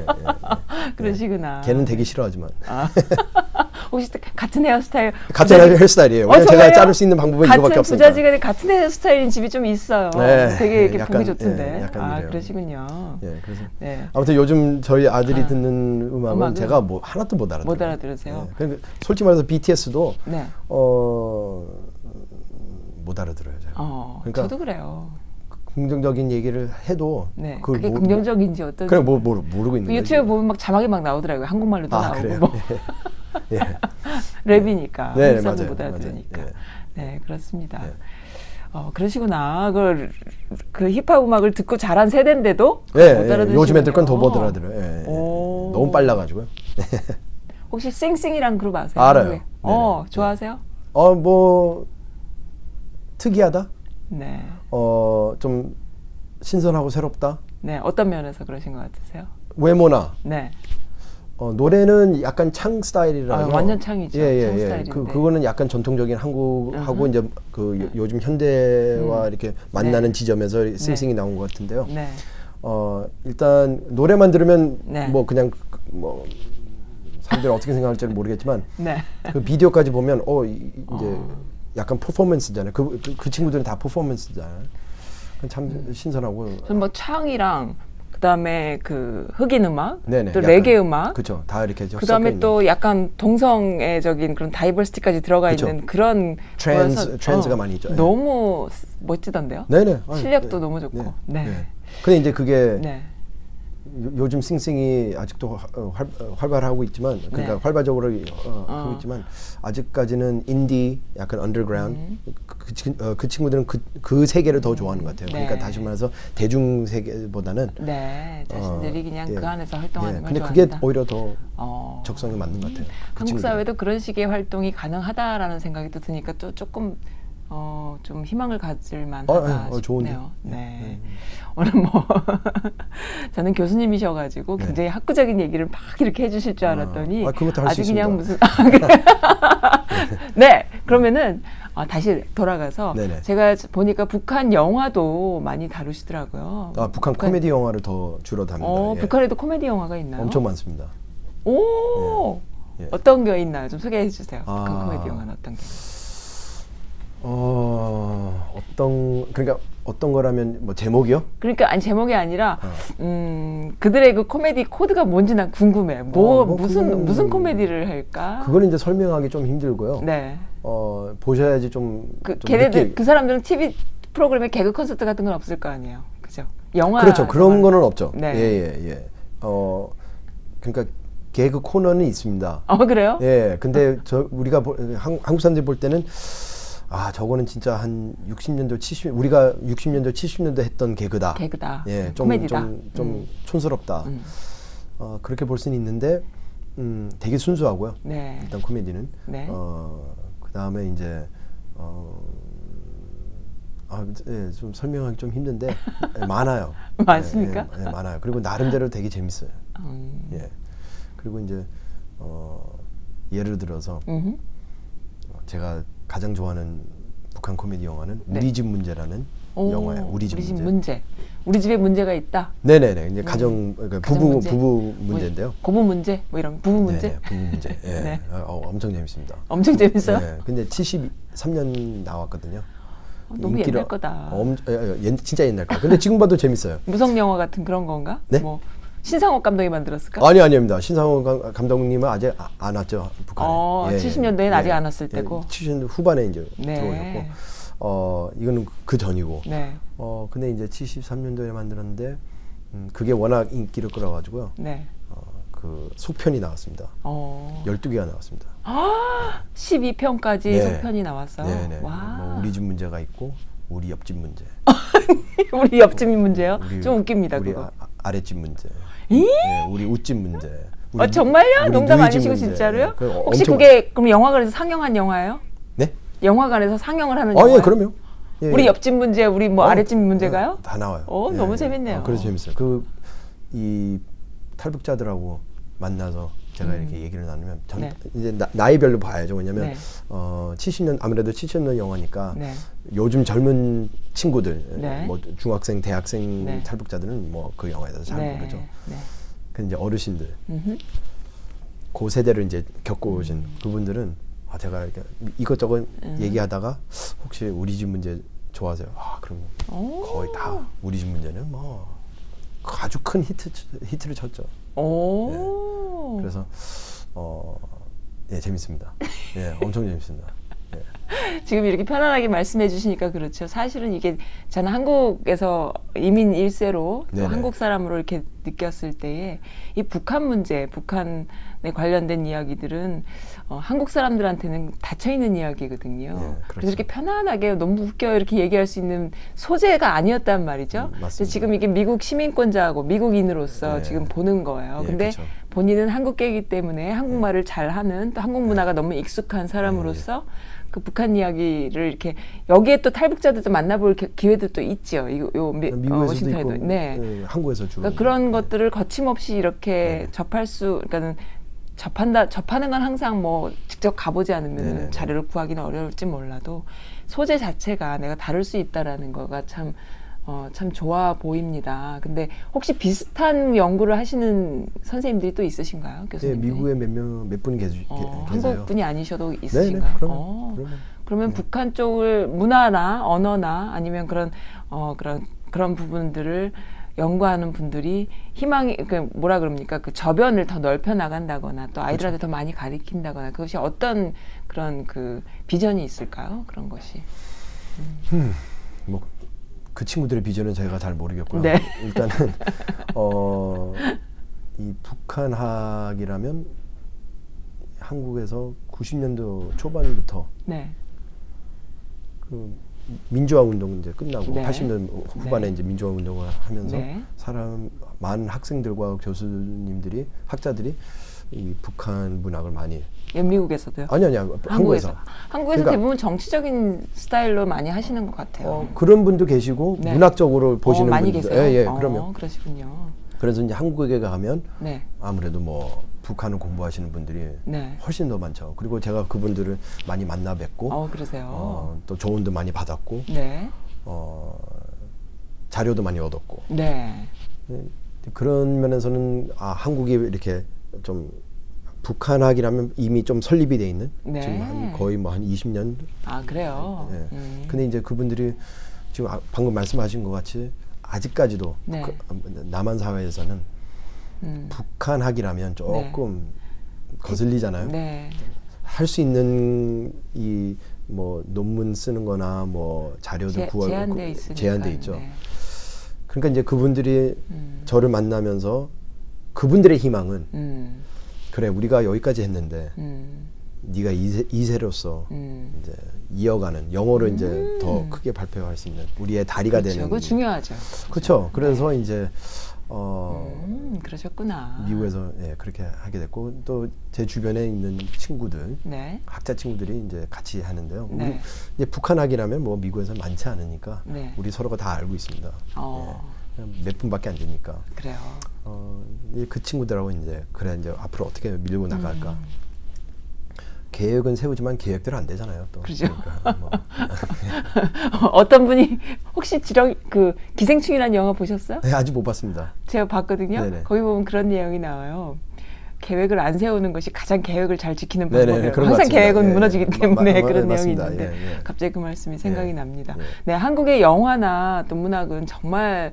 그러시구나. 걔는 되게 싫어하지만 아. 혹시 같은 헤어스타일 같은 부자지- 헤어스타일이에요. 어, 제가? 자를 수 있는 방법은 같은 이거밖에 없으니까. 부자지간에 같은 헤어스타일인 집이 좀 있어요. 네, 되게 이렇게 약간, 보기 좋던데. 예, 약간 아 이래요. 그러시군요. 예, 그래서 네. 아무튼 요즘 저희 아들이 아. 듣는 음악은 음악은 제가 뭐 하나도 못 알아들어요. 못 알아들으세요? 예, 그러니까 솔직히 말해서 BTS도 네. 어, 못 알아들어요. 제가. 어, 그러니까 저도 그래요. 긍정적인 얘기를 해도 네. 그걸 그게 모- 긍정적인지 어떤 그냥 뭐, 뭐 모르고 있는 그 거지. 유튜브 보면 막 자막이 막 나오더라고요. 한국말로도 아 나오고 그래요. 뭐 예. 랩이니까 네, 네, 맞아요. 못 알아들으니까. 맞아요. 네, 그렇습니다. 네. 어, 그러시구나. 그, 그 힙합 음악을 듣고 자란 세대인데도 예, 못 예, 알아들으시군요. 요즘 애들 건 더 못 알아들어요. 예, 예. 오. 너무 빨라가지고요. 혹시 쌩쌩이란 그룹 아세요? 알아요. 한국에? 어, 네네. 좋아하세요? 어뭐 특이하다. 네. 어 좀 신선하고 새롭다. 네, 어떤 면에서 그러신 것 같으세요? 외모나 네. 어, 노래는 약간 창 스타일이라서 아, 완전 창이죠. 예, 예, 창 예. 그 그거는 약간 전통적인 한국하고 음흠. 이제 그 요- 요즘 현대와 음. 이렇게 만나는 지점에서 싱싱이 나온 것 같은데요. 네. 어 일단 노래만 들으면 네. 뭐 그냥 그- 뭐 사람들이 어떻게 생각할지는 모르겠지만 네. 그 비디오까지 보면 어 이, 제 어. 약간 퍼포먼스잖아요. 그, 그, 그 친구들은 다 퍼포먼스잖아요. 참 음. 신선하고 뭐 창이랑 그다음에 그 흑인 음악, 네네, 또 약간 레게 음악, 그쵸 다 이렇게 그다음에. 또 약간 동성애적인 그런 diversity까지 들어가 그쵸. 있는 그런 trans- 거여서, trans가 많이 있죠. 예. 너무 멋지던데요. 네네 실력도 네. 너무 좋고. 네. 네. 근데 이제 그게 네. 요- 요즘 씽씽이 아직도 화- 어, 활, 어, 활발하고 있지만 그러니까 네. 활발적으로 어, 어. 하고 있지만 아직까지는 인디 약간 언더그라운드 음. 그, 그, 친- 어, 그 친구들은 그, 그 세계를 더 좋아하는 것 같아요. 그러니까 네. 다시 말해서 대중 세계보다는 네, 자신들이 어, 그냥 예. 그 안에서 활동하는 예, 걸 근데 좋아한다. 그게 오히려 더 어. 적성에 맞는 것 같아요. 그 한국 친구들은. 사회도 그런 식의 활동이 가능하다라는 생각이 또 드니까 또 조금 어, 좀 희망을 가질 만하다 어, 예, 어. 싶네요. 네. 네. 오늘 뭐 저는 교수님이셔가지고 네. 굉장히 학구적인 얘기를 막 이렇게 해주실 줄 알았더니 아, 그것도 할수 아주 그냥 무슨 있습니다. 네 그러면은 아, 다시 돌아가서 네네. 제가 보니까 북한 영화도 많이 다루시더라고요. 아, 북한 코미디 영화를 더 주로 답니다. 어, 예. 북한에도 코미디 영화가 있나요? 엄청 많습니다. 오 예. 예. 어떤 게 있나요? 좀 소개해 주세요. 북한 아. 코미디 영화는 어떤 게? 어 어떤 그러니까 어떤 거라면 뭐 제목이요? 그러니까 아니 제목이 아니라 어. 음 그들의 그 코미디 코드가 뭔지 난 궁금해. 뭐, 어, 뭐 무슨 그거는- 무슨 코미디를 할까? 그거는 이제 설명하기 좀 힘들고요. 아. 네. 어 보셔야지 좀. 그 좀 걔네들 느끼- 그 사람들은 TV 프로그램에 개그 콘서트 같은 건 없을 거 아니에요. 그죠? 영화 그렇죠. 그런 거는 없죠. 네. 예예 예, 어 그러니까 개그 코너는 있습니다. 어 그래요? 예. 근데 저 우리가 보, 한, 한국 사람들이 볼 때는 아 저거는 진짜 한 60년도 70 우리가 60년도 70년도 했던 개그다. 개그다. 예, 음, 좀. 좀, 좀 음. 촌스럽다. 음. 어, 그렇게 볼 수는 있는데, 음, 되게 순수하고요. 네. 일단 코미디는. 네. 어, 그 다음에 이제, 어, 아, 예, 좀 설명하기 좀 힘든데, 예, 많아요. 많습니까? 예, 예, 많아요. 그리고 나름대로 되게 재밌어요. 음. 예. 그리고 이제, 어, 예를 들어서, 음흠. 제가 가장 좋아하는 북한 코미디 영화는 네. 우리 집 문제라는 오, 영화예요. 우리 집 문제. 문제. 우리 집에 문제가 있다. 네네네. 이제 가정, 그러니까 가정 부부, 문제. 부부 뭐, 문제인데요. 고부 문제 뭐 이런 부부 문제. 네, 부부 문제. 예. 네. 어, 엄청 재밌습니다. 엄청 재밌어요. 예. 근데 73년 나왔거든요. 어, 너무 옛날 거다. 엄, 예, 예, 옛- 진짜 옛날 거. 근데 지금 봐도 재밌어요. 무성 영화 같은 그런 건가? 네? 뭐 신상옥 감독이 만들었을까? 아니 아닙니다. 신상호 감- 감독님은 아직 아- 안 왔죠 북한에. 어, 70년대엔 아직 안 왔을 때고. 70년대 후반에 이제 네. 들어오셨고, 어 이거는 그 전이고. 네. 어 근데 이제 73년도에 만들었는데 음, 그게 워낙 인기를 끌어가지고요. 네. 어, 그 속편이 나왔습니다. 어. 12개가 나왔습니다. 12편까지 네. 속편이 나왔어요. 네 네. 와. 뭐 우리 집 문제가 있고 우리 옆집 문제. 우리 옆집 문제요? 우리- 좀 웃깁니다, 우리 그거. 아, 래집 문제. 이? 네, 우리 웃집 문제. 우리 어, 정말요? 농담 아니시고 문제. 진짜로요? 그 어, 혹시 그게 그럼 영화관에서 상영한 영화예요? 네? 영화관에서 상영을 하는 아, 영화예요? 예, 그럼요. 예, 우리 예. 옆집 문제, 우리 뭐 어, 아랫집 문제가요? 어, 다 나와요. 어, 너무 재밌네요. 어, 그래서 재밌어요. 그 이 탈북자들하고 만나서 제가 이렇게 얘기를 나누면 전 네. 이제 나, 이별로 봐야죠. 왜냐면 네. 어 70년 아무래도 70년 영화니까 네. 요즘 젊은 친구들 네. 뭐 중학생, 대학생 네. 탈북자들은 뭐 그 영화에 대해서 잘 네. 모르죠. 네. 그 이제 어르신들 음흠. 그 세대를 이제 겪어오신 그분들은 아 제가 이렇게 이것저것 음. 얘기하다가 혹시 우리 집 문제 좋아하세요? 아 그럼 오. 거의 다 우리 집 문제는 뭐 아주 큰 히트 히트를 쳤죠. 오. 그래서 어, 예 재밌습니다. 예, 엄청 재밌습니다. 예. 지금 이렇게 편안하게 말씀해 주시니까 그렇죠. 사실은 이게 저는 한국에서 이민 일세로. 한국 사람으로 이렇게 느꼈을 때에 이 북한 문제, 북한에 관련된 이야기들은 어, 한국 사람들한테는 닫혀 있는 이야기거든요. 네, 그렇죠. 그래서 이렇게 편안하게 너무 웃겨 이렇게 얘기할 수 있는 소재가 아니었단 말이죠. 음, 맞습니다. 지금 이게 미국 시민권자하고 미국인으로서 네. 지금 보는 거예요. 예, 근데 그쵸. 본인은 한국계이기 때문에 한국말을 잘하는 또 한국 문화가 너무 익숙한 사람으로서 그 북한 이야기를 이렇게 여기에 또 탈북자들도 만나볼 기- 기회도 또 있죠. 이- 요 미, 어, 워싱턴에도 네. 예, 한국에서 주로 그러니까 그런 네. 것들을 거침없이 이렇게 네. 접할 수, 그러니까는 접한다, 접하는 건 항상 뭐 직접 가보지 않으면 네네네. 자료를 구하기는 어려울지 몰라도 소재 자체가 내가 다룰 수 있다라는 거가 참, 어, 참 좋아 보입니다. 근데 혹시 비슷한 연구를 하시는 선생님들이 또 있으신가요, 예, 교수님? 미국에 몇명몇 분이 계시, 어, 계- 계세요. 한국 분이 아니셔도 네네, 있으신가요? 그러면, 어. 그러면. 그러면 북한 쪽을 문화나 언어나 아니면 그런 어 그런 그런 부분들을 연구하는 분들이 희망이 그 뭐라 그럽니까 그 저변을 더 넓혀 나간다거나 또 아이들한테 더 많이 가리킨다거나 그것이 어떤 그런 그 비전이 있을까요? 그런 것이. 뭐 그 친구들의 비전은 제가 잘 모르겠고요. 네. 일단은 어, 이 북한학이라면 한국에서 90년도 초반부터 네. 그 민주화 운동 이제 끝나고 네. 80년 후반에 네. 이제 민주화 운동을 하면서 네. 사람 많은 학생들과 교수님들이 학자들이 이 북한 문학을 많이 예, 미국에서도요. 아니 아니 한국에서 한국에서 그러니까- 대부분 정치적인 스타일로 많이 하시는 것 같아요. 어, 그런 분도 계시고 네. 문학적으로 보시는 어, 많이 분도 계세요. 예, 예, 어, 그러면 그러시군요. 그래서 이제 한국에 가면 네. 아무래도 뭐 북한을 공부하시는 분들이 네. 훨씬 더 많죠. 그리고 제가 그분들을 많이 만나 뵙고 어, 그러세요. 어, 또 조언도 많이 받았고 네. 어, 자료도 많이 얻었고 네. 네, 그런 면에서는 아 한국이 이렇게 좀 북한학이라면 이미 좀 설립이 돼 있는 네. 지금 한 거의 뭐 한 20년. 아, 그래요. 예. 음. 근데 이제 그분들이 지금 아- 방금 말씀하신 것 같이 아직까지도 네. 그, 남한 사회에서는 음. 북한학이라면 조금 거슬리잖아요. 네. 할수 있는 이 뭐 논문 쓰는 거나 뭐 자료도 제, 구할 제한돼 있으니까. 제한돼 있죠. 네. 그러니까 이제 그분들이 음. 저를 만나면서 그분들의 희망은 음. 그래 우리가 여기까지 했는데 음. 네가 이세, 이세로서 음. 이제 이어가는 영어로 이제 더 크게 발표할 수 있는 우리의 다리가 그렇죠. 되는 그거 중요하죠. 그렇죠. 그래서 이제 어 음, 그러셨구나. 미국에서 예, 그렇게 하게 됐고 또 제 주변에 있는 친구들 네. 학자 친구들이 이제 같이 하는데요. 우리 네. 이제 북한학이라면 뭐 미국에서 많지 않으니까 네. 우리 서로가 다 알고 있습니다. 어. 예, 몇 분밖에 안 되니까. 그래요. 어, 그 친구들하고 이제 그래 이제 앞으로 어떻게 밀고 나갈까. 계획은 세우지만 계획대로 안 되잖아요. 또. 음. 그렇죠. 그러니까 뭐. 어떤 분이 혹시 지렁 그 기생충이라는 영화 보셨어요? 네, 아직 못 봤습니다. 제가 봤거든요. 네네. 거기 보면 그런 내용이 나와요. 계획을 안 세우는 것이 가장 계획을 잘 지키는 네네, 방법이에요. 그런 것 항상. 계획은 예, 무너지기 마- 때문에 마- 그런 내용이. 있는데 예, 예. 갑자기 그 말씀이 생각이 예, 납니다. 예. 네, 한국의 영화나 또 문학은 정말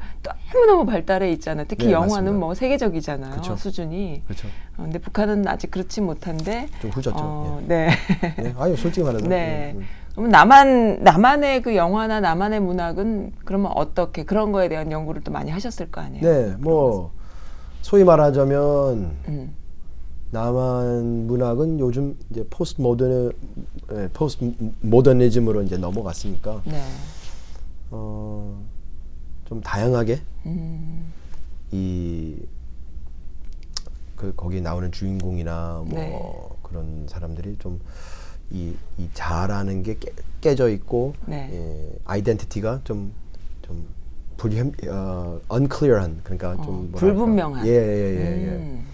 너무너무 발달해 있잖아요. 특히 네, 영화는 맞습니다. 뭐 세계적이잖아요. 그쵸. 수준이. 그렇죠. 어, 근데 북한은 아직 그렇지 못한데 좀 후졌죠. 어, 네. 예. 아유 솔직히 말해서. 네. 예, 음. 그럼 남한 남한의 그 영화나 남한의 문학은 그러면 어떻게 그런 거에 대한 연구를 또 많이 하셨을 거 아니에요? 네, 뭐 소위 말하자면 음. 남한 문학은 요즘 이제 포스트 모던 예, 포스트 모더니즘으로 이제 넘어갔으니까 네. 어, 좀 다양하게 음. 이그 거기 나오는 주인공이나 뭐 네. 그런 사람들이 좀 이이 잘하는 게 깨, 깨져 있고 네. 예, 아이덴티티가 좀좀 불현 어 unclear한 그러니까 어, 좀 뭐랄까. 불분명한. 예, 예, 예, 예. 음.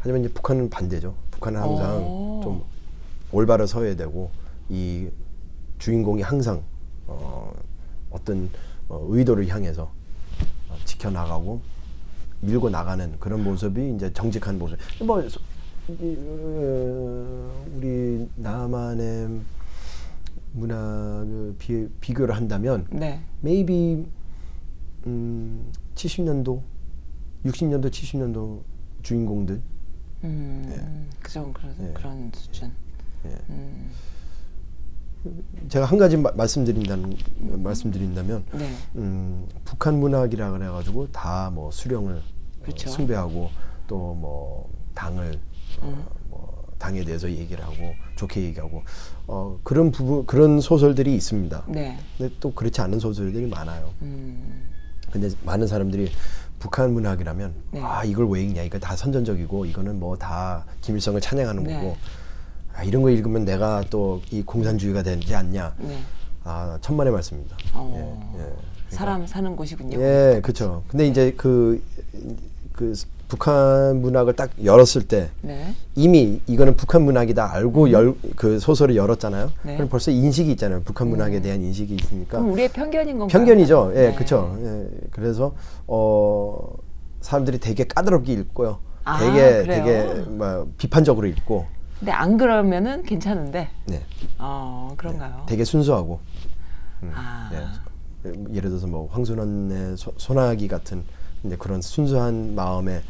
하지만 이제 북한은 반대죠. 북한은 항상 오. 좀 올바로 서야 되고 이 주인공이 항상 어, 어떤 어, 의도를 향해서 어, 지켜나가고 밀고 나가는 그런 모습이 이제 정직한 모습. 뭐 소- 이, 어, 우리 남한의 문화를 비, 비교를 한다면 네. maybe 음, 70년도, 60년도, 70년도 주인공들 음, 그죠 그런 예. 그런 수준. 예. 음, 제가 한 가지 마- 말씀드린다는 말씀드린다면 네. 음, 북한 문학이라 그래가지고 다 뭐 수령을 어, 그렇죠. 숭배하고 또 뭐 당을 어, 음. 뭐 당에 대해서 얘기를 하고 좋게 얘기하고 어, 그런 부분 그런 소설들이 있습니다. 네. 근데 또 그렇지 않은 소설들이 많아요. 음, 근데 많은 사람들이 북한 문학이라면 네. 아 이걸 왜 읽냐 이거 다 선전적이고 이거는 뭐 다 김일성을 찬양하는 네. 거고 아, 이런 거 읽으면 내가 또 이 공산주의가 되지 않냐 네. 아 천만의 말씀입니다. 어, 예, 예. 그러니까- 사람 사는 곳이군요. 예, 그렇죠. 근데 이제 그, 그 북한 문학을 딱 열었을 때 네. 이미 이거는 북한 문학이다 알고 열그 소설을 열었잖아요. 음. 네. 음. 그럼 벌써 인식이 있잖아요. 북한 문학에 대한 인식이 있으니까 그럼 우리의 편견인 건가요? 편견이죠. 예, 네. 그렇죠. 예, 그래서 어 사람들이 되게 까다롭게 읽고요. 아, 되게 그래요? 되게 뭐 비판적으로 읽고, 근데 안 그러면은 괜찮은데. 네, 어, 그런가요? 되게 순수하고. 음, 아. 예. 예를 들어서 뭐 황순원의 소, 소나기 같은 이제 그런 순수한 마음에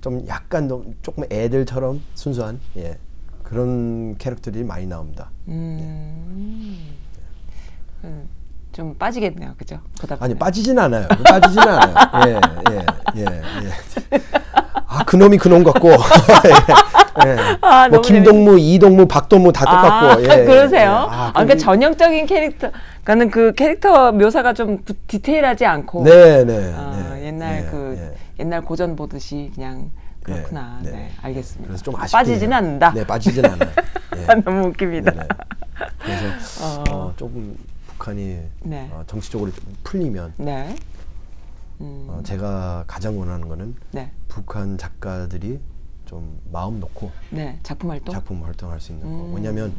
좀 약간 좀 조금 애들처럼 순수한 예 그런 캐릭터들이 많이 나옵니다. 음. 음, 좀 빠지겠네요, 그죠? 아니. 빠지진 않아요. 빠지진 않아요. 예, 예, 예, 예. 아 그놈이 그놈 같고, 예, 예. 아, 뭐 김동무, 이동무, 박동무 다 똑같고. 아, 예, 예, 그러세요? 예. 아, 아, 그러니까 그- 전형적인 캐릭터, 그러니까 그 캐릭터 묘사가 좀 부- 디테일하지 않고, 네, 네. 아, 네, 옛날 예, 그 예. 옛날 고전 보듯이 그냥 그렇구나. 네, 네, 네. 알겠습니다. 그래서 좀 아쉽긴 빠지진. 않는다. 네, 빠지진 않아요. 예. 너무 웃깁니다. 네, 네. 그래서 어. 어, 조금 북한이 네. 어, 정치적으로 좀 풀리면 네. 음, 어, 제가 가장 원하는 거는 네. 북한 작가들이 좀 마음 놓고 네. 작품 활동. 작품 활동할 수 있는 거. 음. 왜냐하면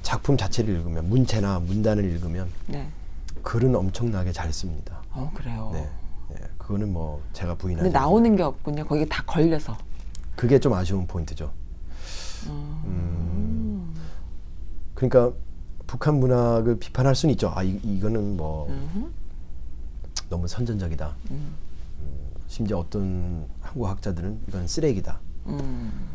작품 자체를 읽으면 문체나 문단을 읽으면 네. 글은 엄청나게 잘 씁니다. 어, 그래요. 네, 예, 그거는 뭐 제가 부인하지. 근데. 나오는 게 없군요. 거기에 다 걸려서. 그게 좀 아쉬운 포인트죠. 어. 음. 그러니까 북한 문학을 비판할 수는 있죠. 아 이, 이거는 뭐 음흠. 너무 선전적이다. 음. 심지어 어떤 한국 학자들은 이건 쓰레기다. 음.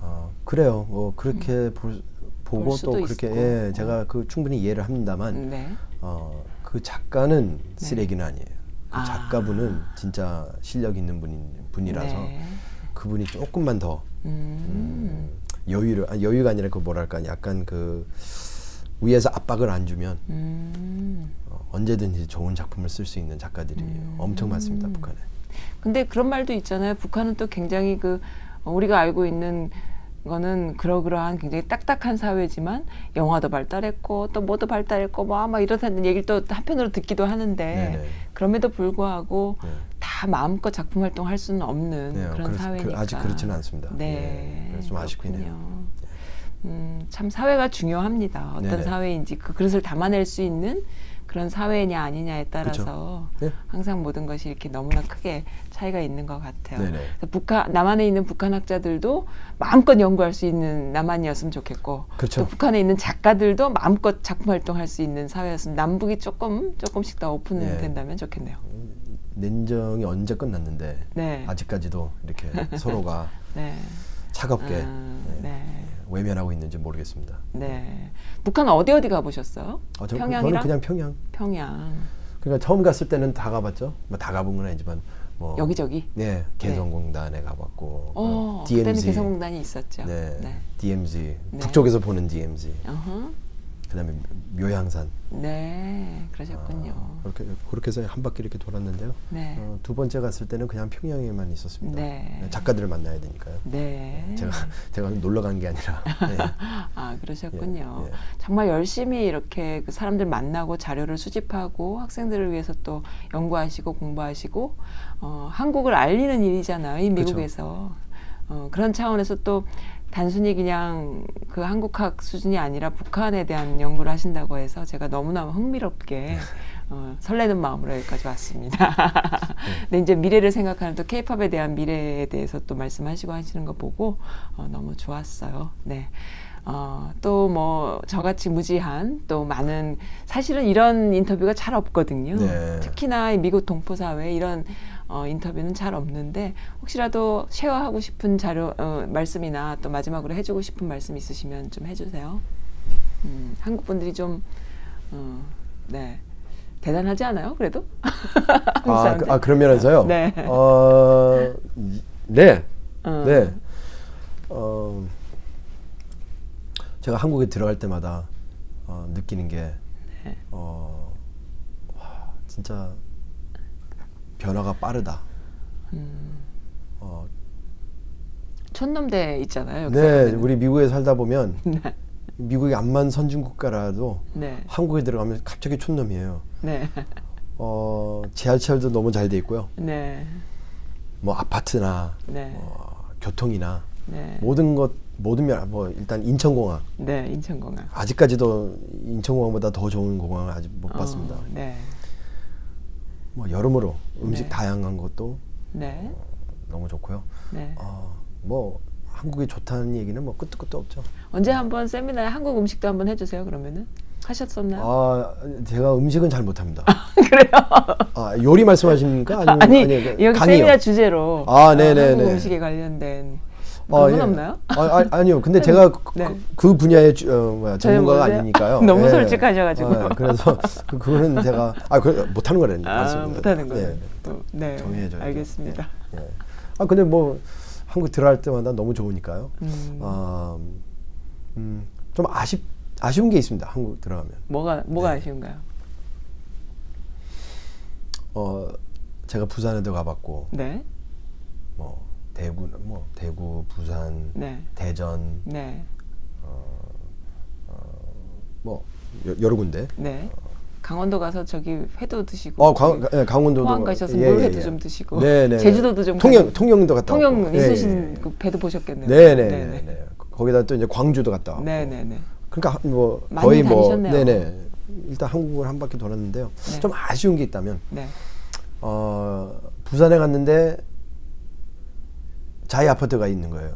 아, 그래요. 뭐 그렇게 볼, 보고 볼 또 그렇게. 예, 제가 그 충분히 이해를 합니다만 네. 어, 그 작가는 쓰레기는 아니에요. 그 아. 작가분은 진짜 실력 있는 분인 분이라서 네. 그분이 조금만 더 음. 음, 여유를 아, 여유가 아니라 그 뭐랄까 약간 그 위에서 압박을 안 주면 음. 어, 언제든지 좋은 작품을 쓸 수 있는 작가들이 음. 엄청 많습니다 북한에. 근데 그런 말도 있잖아요. 북한은 또 굉장히 그 어, 우리가 알고 있는 거는 그러그러한 굉장히 딱딱한 사회지만 영화도 발달했고 또 뭐도 발달했고 뭐 아마 이렇다는 얘기를 또 한편으로 듣기도 하는데 네네. 그럼에도 불구하고 네. 다 마음껏 작품 활동할 수는 없는 네, 그런 그래서 사회니까 그- 아직 그렇지는 않습니다. 네, 네, 좀 아쉽긴 해요. 그렇군요. 음, 참 사회가 중요합니다. 어떤 네네. 사회인지 그 그릇을 담아낼 수 있는 그런 사회냐 아니냐에 따라서 네. 항상 모든 것이 이렇게 너무나 크게 차이가 있는 것 같아요. 북한 남한에 있는 북한 학자들도 마음껏 연구할 수 있는 남한이었으면 좋겠고 그렇죠. 또 북한에 있는 작가들도 마음껏 작품 활동할 수 있는 사회였으면 남북이 조금 조금씩 더 오픈된다면 네. 좋겠네요. 냉정이 언제 끝났는데 네. 아직까지도 이렇게 서로가 네. 차갑게 음. 외면하고 있는지 모르겠습니다. 네. 북한 어디 어디 가보셨어요? 어, 저, 평양이랑 저는 그냥 평양. 평양 그러니까 처음 갔을 때는 다 가봤죠. 뭐 다 가본 건 아니지만 뭐 여기저기. 네 개성공단에 가봤고 어, 어, 그때는 DMZ 개성공단이 있었죠. 네, 네. DMZ 네. 북쪽에서 보는 DMZ 어허. 그다음에 묘향산 네, 그러셨군요. 아, 그렇게 그렇게 해서 한 바퀴 이렇게 돌았는데요. 네. 어, 두 번째 갔을 때는 그냥 평양에만 있었습니다. 네. 작가들을 만나야 되니까요. 네. 제가 제가 놀러 간 게 아니라 네. 아, 그러셨군요. 예, 예. 정말 열심히 이렇게 그 사람들 만나고 자료를 수집하고 학생들을 위해서 또 연구하시고 공부하시고 어, 한국을 알리는 일이잖아요. 이. 미국에서. 어, 그런 차원에서 또 단순히 그냥 그 한국학 수준이 아니라 북한에 대한 연구를 하신다고 해서 제가 너무나 흥미롭게 어, 설레는 마음으로 여기까지 왔습니다. 근데 이제 미래를 생각하는 또 케이팝에 대한 미래에 대해서 또 말씀하시고 하시는 거 보고 어, 너무 좋았어요. 네. 어, 또 뭐 저같이 무지한 또 많은 사실은 이런 인터뷰가 잘 없거든요. 네. 특히나 이 미국 동포 사회에 이런 어, 인터뷰는 잘 없는데 혹시라도 쉐어하고 싶은 자료 어, 말씀이나 또 마지막으로 해주고 싶은 말씀 있으시면 좀 해주세요. 음, 한국 분들이 좀 어, 네. 대단하지 않아요? 그래도 아? 그, 아 그런 면에서요. 네. 어, 네, 어. 네. 어, 제가 한국에 들어갈 때마다 어, 느끼는 게 네. 어, 와, 진짜 변화가 빠르다. 음. 어, 촌놈대 있잖아요. 네, 보면은. 우리 미국에 살다 보면 네. 미국이 암만 선진 국가라도 네. 한국에 들어가면 갑자기 촌놈이에요. 네. 어, 지하철도 너무 잘 돼 있고요. 네. 뭐 아파트나 네. 어, 교통이나 네. 모든 것 모든 면 뭐 일단 인천공항 네. 인천공항. 아직까지도 인천공항보다 더 좋은 공항을 아직 못 봤습니다. 어, 네. 뭐 여러모로 음식 네. 다양한 것도 네. 너무 좋고요. 네. 어, 뭐 한국이 좋다는 얘기는 뭐 끝도 끝도 없죠. 언제 한번 세미나에 한국 음식도 한번 해주세요. 그러면은 하셨었나요? 아 제가 음식은 잘 못합니다. 그래요? 아 요리 말씀하십니까? 아니면 아니, 그 여기 강의요? 세미나 주제로 아, 어, 네네네. 한국 음식에 관련된 아, 예. 없나요? 아, 아, 아니요. 근데 제가 그, 네. 그, 그 분야의 주- 어, 뭐야, 전문가가 모르세요? 아니니까요. 너무 예. 솔직하셔가지고. 아, 그래서 그, 그거는 제가 아, 그, 못하는 거라는 아. 못하는 거예요. 예. 또, 네. 정해져야죠. 알겠습니다. 예. 예. 아 근데 뭐 한국 들어갈 때마다 너무 좋으니까요. 음, 아, 음, 좀 아쉽 아쉬운 게 있습니다. 한국 들어가면. 뭐가 뭐가 네. 아쉬운가요? 어 제가 부산에도 가봤고 네. 뭐 대구 뭐 대구 부산 네. 대전 네. 뭐 여, 여러 군데. 네. 강원도 가서 저기 회도 드시고 어, 강, 예, 강원도도 포항 가셔서 예, 물회도 예, 예. 좀 드시고 네네. 제주도도 좀 통영 가시고. 통영도 갔다 통영 왔고. 예, 있으신 예. 그 배도 보셨겠네요. 네네네. 네 네. 네. 거기다 또 이제 광주도 갔다 왔고. 네네네. 그러니까 한- 뭐 거의 뭐. 네네. 일단 한국을 한 바퀴 돌았는데요. 네. 좀 아쉬운 게 있다면 네. 어, 부산에 갔는데 자이 아파트가 있는 거예요.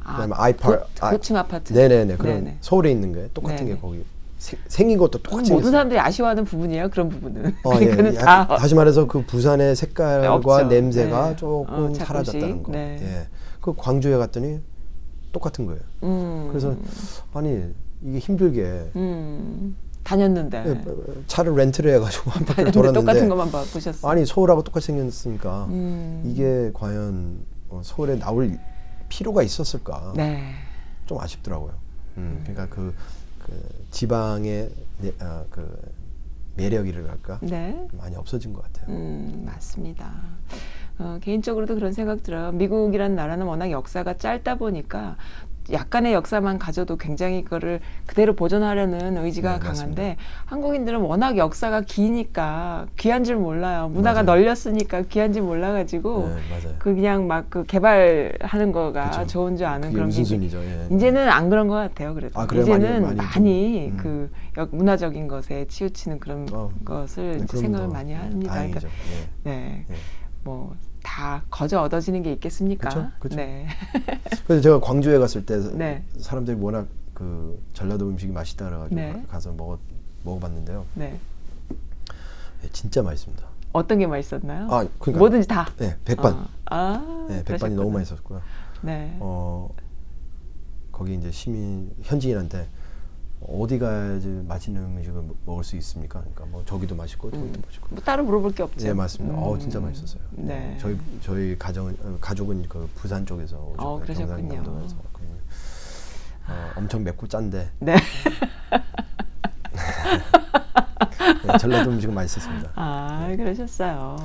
그다음에 아이파 고, 고층 아파트. 네네네. 그런 네네. 서울에 있는 게 똑같은 네네. 게 거기 세- 생긴 것도 똑같이 모든. 사람들이 아쉬워하는 부분이에요. 그런 부분은. 어, 예. 그거는 약간 다 다시 말해서 그 부산의 색깔과 없죠. 냄새가 네. 조금 어. 사라졌다는 거. 네. 예. 그 광주에 갔더니 똑같은 거예요. 음, 그래서 아니 이게 힘들게 음, 다녔는데. 예, 차를 렌트를 해가지고 한 바퀴 돌았는데 똑같은 것만 봐, 보셨어. 아니 서울하고 똑같이 생겼으니까 음. 이게 과연 어, 서울에 나올 필요가 있었을까? 네. 좀 아쉽더라고요. 음, 그러니까 그, 그 지방의 네, 아, 그 매력이랄까 네. 많이 없어진 것 같아요. 음, 맞습니다. 어, 개인적으로도 그런 생각 들어요. 미국이라는 나라는 워낙 역사가 짧다 보니까 약간의 역사만 가져도 굉장히 그거를 그대로 보존하려는 의지가 네, 강한데 한국인들은 워낙 역사가 기니까 귀한 줄 몰라요. 문화가 맞아요. 널렸으니까 귀한 줄 몰라가지고 네. 그 그냥 막 그 개발하는 거가 그쵸. 좋은 줄 아는 그런 게 우선순위죠. 예. 이제는 안 그런 것 같아요. 그래도 아? 많이- 이제는 많이 많이, 좀, 음. 그 역- 문화적인 것에 치우치는 그런 어, 것을 네, 생각을 뭐, 많이 예, 합니다. 다행이죠. 그러니까 예. 네, 예. 뭐 다 거저 얻어지는 게 있겠습니까? 그쵸, 그쵸. 네, 그래서 제가 광주에 갔을 때 네. 사람들이 워낙 그 전라도 음식이 맛있다 그래가지고 네. 가서 먹어 먹어봤는데요. 네. 예, 진짜 맛있습니다. 어떤 게 맛있었나요? 아, 그러니까 뭐든지 다. 네, 백반. 아, 아 네, 백반이 그러셨구나. 너무 맛있었고요. 네. 어 거기 이제 시민 현지인한테 어디 가야지 맛있는 음식을 먹- 먹을 수 있습니까? 그러니까 뭐 저기도 맛있고 저기도 맛있고. 뭐 따로 물어볼 게 없죠. 네 맞습니다. 어 음, 진짜 맛있었어요. 네. 어, 저희 저희 가정은 어, 가족은 그 부산 쪽에서 오셨고요. 어. 경상남도에서. 어, 엄청 맵고 짠데 네. 네, 전라도 음식은 맛있었습니다. 아, 그러셨어요.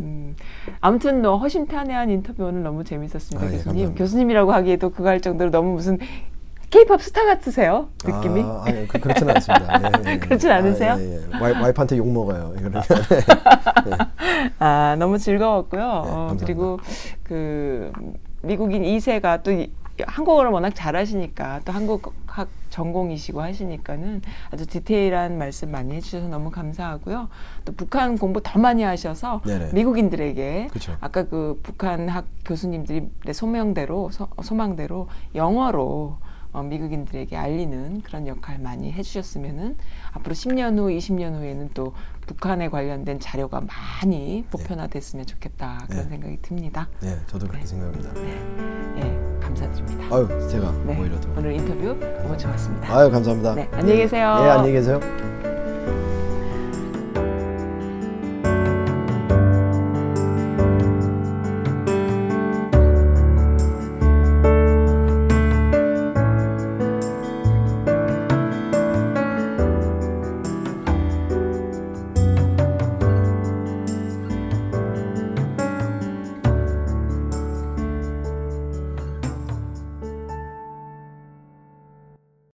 음. 아무튼 너 허심탄회한 인터뷰 오늘 너무 재밌었습니다, 아, 예, 교수님. 감사합니다. 교수님이라고 하기에도 그거 할 정도로 너무 무슨 케이팝 스타 같으세요, 느낌이. 아, 아니, 그, 그렇지는 않습니다. 예, 예, 예. 그렇진 않으세요? 아, 예, 예. 와이, 와이프한테 욕 먹어요. 이거는. 아, 너무 즐거웠고요. 어. 그리고 그 미국인 2세가 또 이- 한국어를 워낙 잘하시니까 또 한국학 전공이시고 하시니까는 아주 디테일한 말씀 많이 해주셔서 너무 감사하고요. 또 북한 공부 더 많이 하셔서 네네. 미국인들에게 그쵸. 아까 그 북한 학 교수님들이 내 소명대로 소, 소망대로 영어로 어, 미국인들에게 알리는 그런 역할 많이 해주셨으면은 앞으로 10년 후, 20년 후에는 또 북한에 관련된 자료가 많이 보편화됐으면 좋겠다 그런 네. 생각이 듭니다. 네, 저도 그렇게 생각합니다. 예, 감사드립니다. 아유, 제가 네, 오히려 더. 오늘 인터뷰 너무 좋았습니다. 아유, 감사합니다. 네, 안녕히 계세요. 예, 안녕히 계세요.